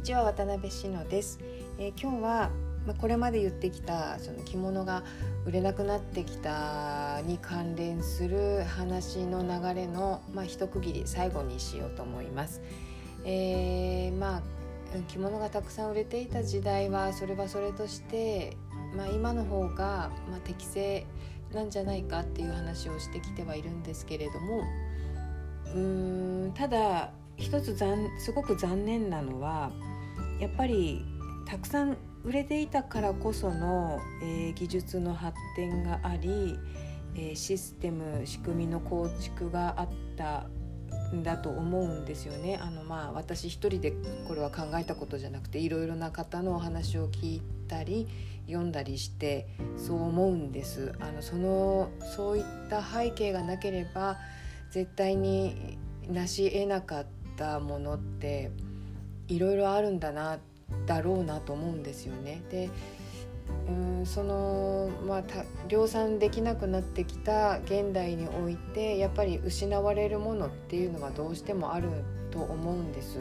にちは渡辺志乃です、えー、今日はまあ、これまで言ってきたその着物が売れなくなってきたに関連する話の流れの、まあ、一区切り最後にしようと思います。えー、まあ着物がたくさん売れていた時代はそれはそれとして、まあ、今の方が、まあ、適正なんじゃないかっていう話をしてきてはいるんですけれどもうーんただ一つすごく残念なのはやっぱりたくさん売れていたからこその、えー、技術の発展があり、えー、システム仕組みの構築があったんだと思うんですよね。あのまあ私一人でこれは考えたことじゃなくていろいろな方のお話を聞いたり読んだりしてそう思うんです。あのそのそういった背景がなければ絶対に成し得なかったものっていろいろあるんだなだろうなと思うんですよね。でうんそのまあ量産できなくなってきた現代においてやっぱり失われるものっていうのはどうしてもあると思うんです。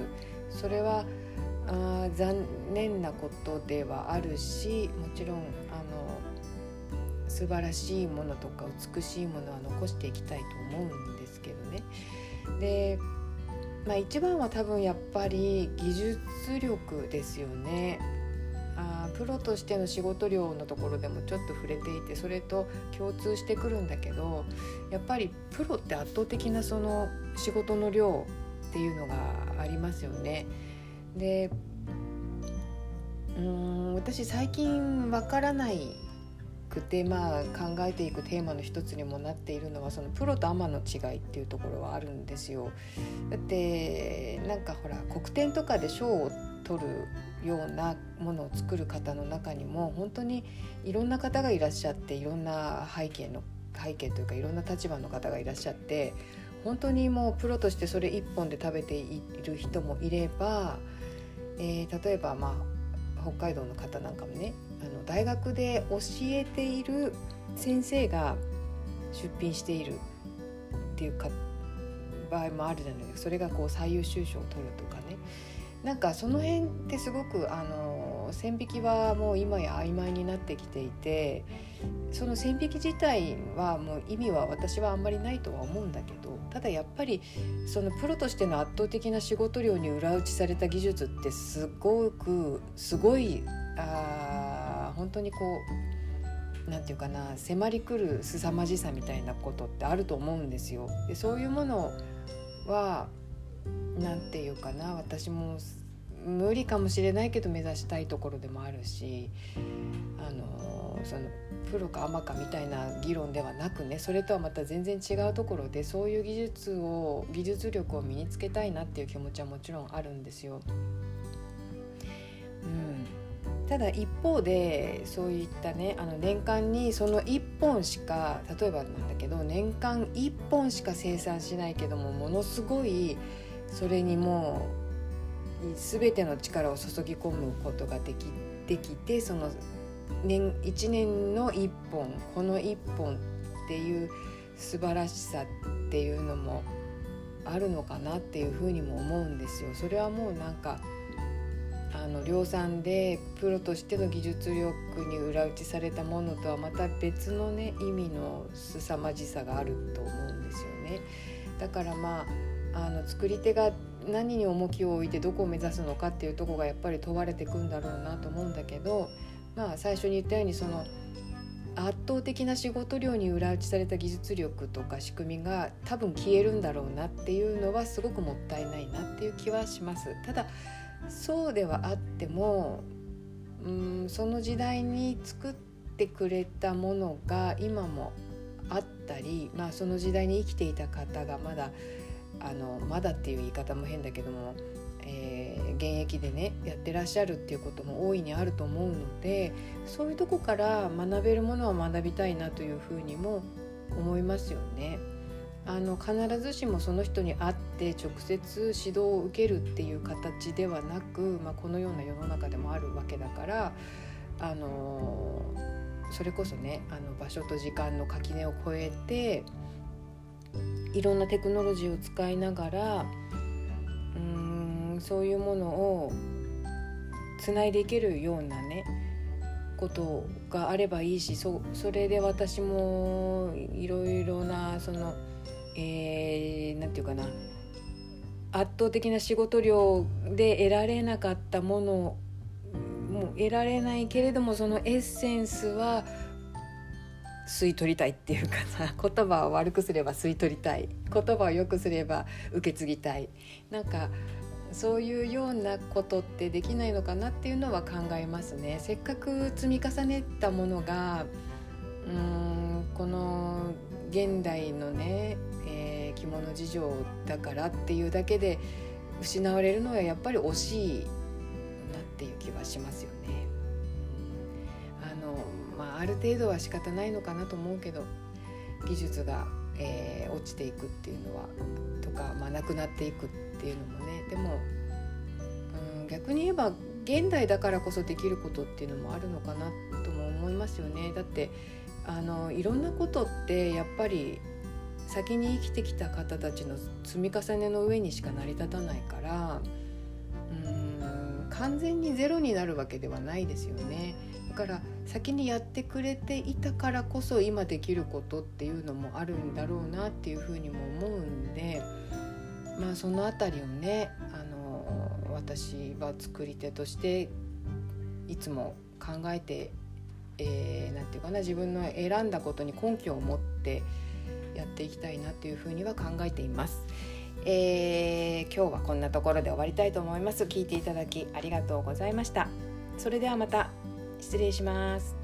それはあ残念なことではあるしもちろんあの素晴らしいものとか美しいものは残していきたいと思うんですけどね。でまあ、一番は多分やっぱり技術力ですよね。あプロとしての仕事量のところでもちょっと触れていてそれと共通してくるんだけどやっぱりプロって圧倒的なその仕事の量っていうのがありますよね。でうん私最近わからないくて、まあ、考えていくテーマの一つにもなっているのはそのプロとアマの違いっていうところはあるんですよ。だってなんかほら黒点とかで賞を取るようなものを作る方の中にも本当にいろんな方がいらっしゃっていろんな背景の背景というかいろんな立場の方がいらっしゃって本当にもうプロとしてそれ一本で食べている人もいれば、えー、例えばまあ北海道の方なんかもねあの大学で教えている先生が出品しているっていうか場合もあるじゃないですか。それがこう最優秀賞を取るとかね。なんかその辺ってすごくあの線引きはもう今や曖昧になってきていてその線引き自体はもう意味は私はあんまりないとは思うんだけどただやっぱりそのプロとしての圧倒的な仕事量に裏打ちされた技術ってすごくすごいあ本当にこう何て言うかな迫りくる凄まじさみたいなことってあると思うんですよ。でそういうものは何て言うかな私も無理かもしれないけど目指したいところでもあるしあのそのプロかアマかみたいな議論ではなくねそれとはまた全然違うところでそういう技術を技術力を身につけたいなっていう気持ちはもちろんあるんですよ。ただ一方でそういったねあの年間にその1本しか例えばなんだけど年間1本しか生産しないけどもものすごいそれにもう全ての力を注ぎ込むことができできてその年1年の1本この1本っていう素晴らしさっていうのもあるのかなっていうふうにも思うんですよ。それはもうなんかあの量産でプロとしての技術力に裏打ちされたものとはまた別のね意味の凄まじさがあると思うんですよね。だからまああの作り手が何に重きを置いてどこを目指すのかっていうとこがやっぱり問われてくんだろうなと思うんだけどまあ最初に言ったようにその圧倒的な仕事量に裏打ちされた技術力とか仕組みが多分消えるんだろうなっていうのはすごくもったいないなっていう気はします。ただそうではあってもうんその時代に作ってくれたものが今もあったり、まあ、その時代に生きていた方がまだあのまだっていう言い方も変だけども、えー、現役でねやってらっしゃるっていうことも大いにあると思うのでそういうとこから学べるものは学びたいなというふうにも思いますよね。あの必ずしもその人に会って直接指導を受けるっていう形ではなく、まあ、このような世の中でもあるわけだからあのそれこそねあの場所と時間の垣根を越えていろんなテクノロジーを使いながらうんそういうものをつないでいけるようなねことがあればいいしそそれで私もいろいろなその何、えー、て言うかな圧倒的な仕事量で得られなかったものも得られないけれどもそのエッセンスは吸い取りたいっていうかな。言葉を悪くすれば吸い取りたい。言葉を良くすれば受け継ぎたい。なんかそういうようなことってできないのかなっていうのは考えますね。せっかく積み重ねたものがうーんこの現代のね、着物事情だからっていうだけで失われるのはやっぱり惜しいなっていう気はしますよね。あのまあ、ある程度は仕方ないのかなと思うけど技術が、えー、落ちていくっていうのはとか、まあ、なくなっていくっていうのもねでも、うん、逆に言えば現代だからこそできることっていうのもあるのかなとも思いますよね。だってあのいろんなことってやっぱり先に生きてきた方たちの積み重ねの上にしか成り立たないからうん完全にゼロになるわけではないですよね。だから先にやってくれていたからこそ今できることっていうのもあるんだろうなっていうふうにも思うんでまあその辺りをねあの私は作り手としていつも考えて何、えー、て言うかな自分の選んだことに根拠を持ってやっていきたいなというふうには考えています。えー、今日はこんなところで終わりたいと思います。聞いていただきありがとうございました。それではまた失礼します。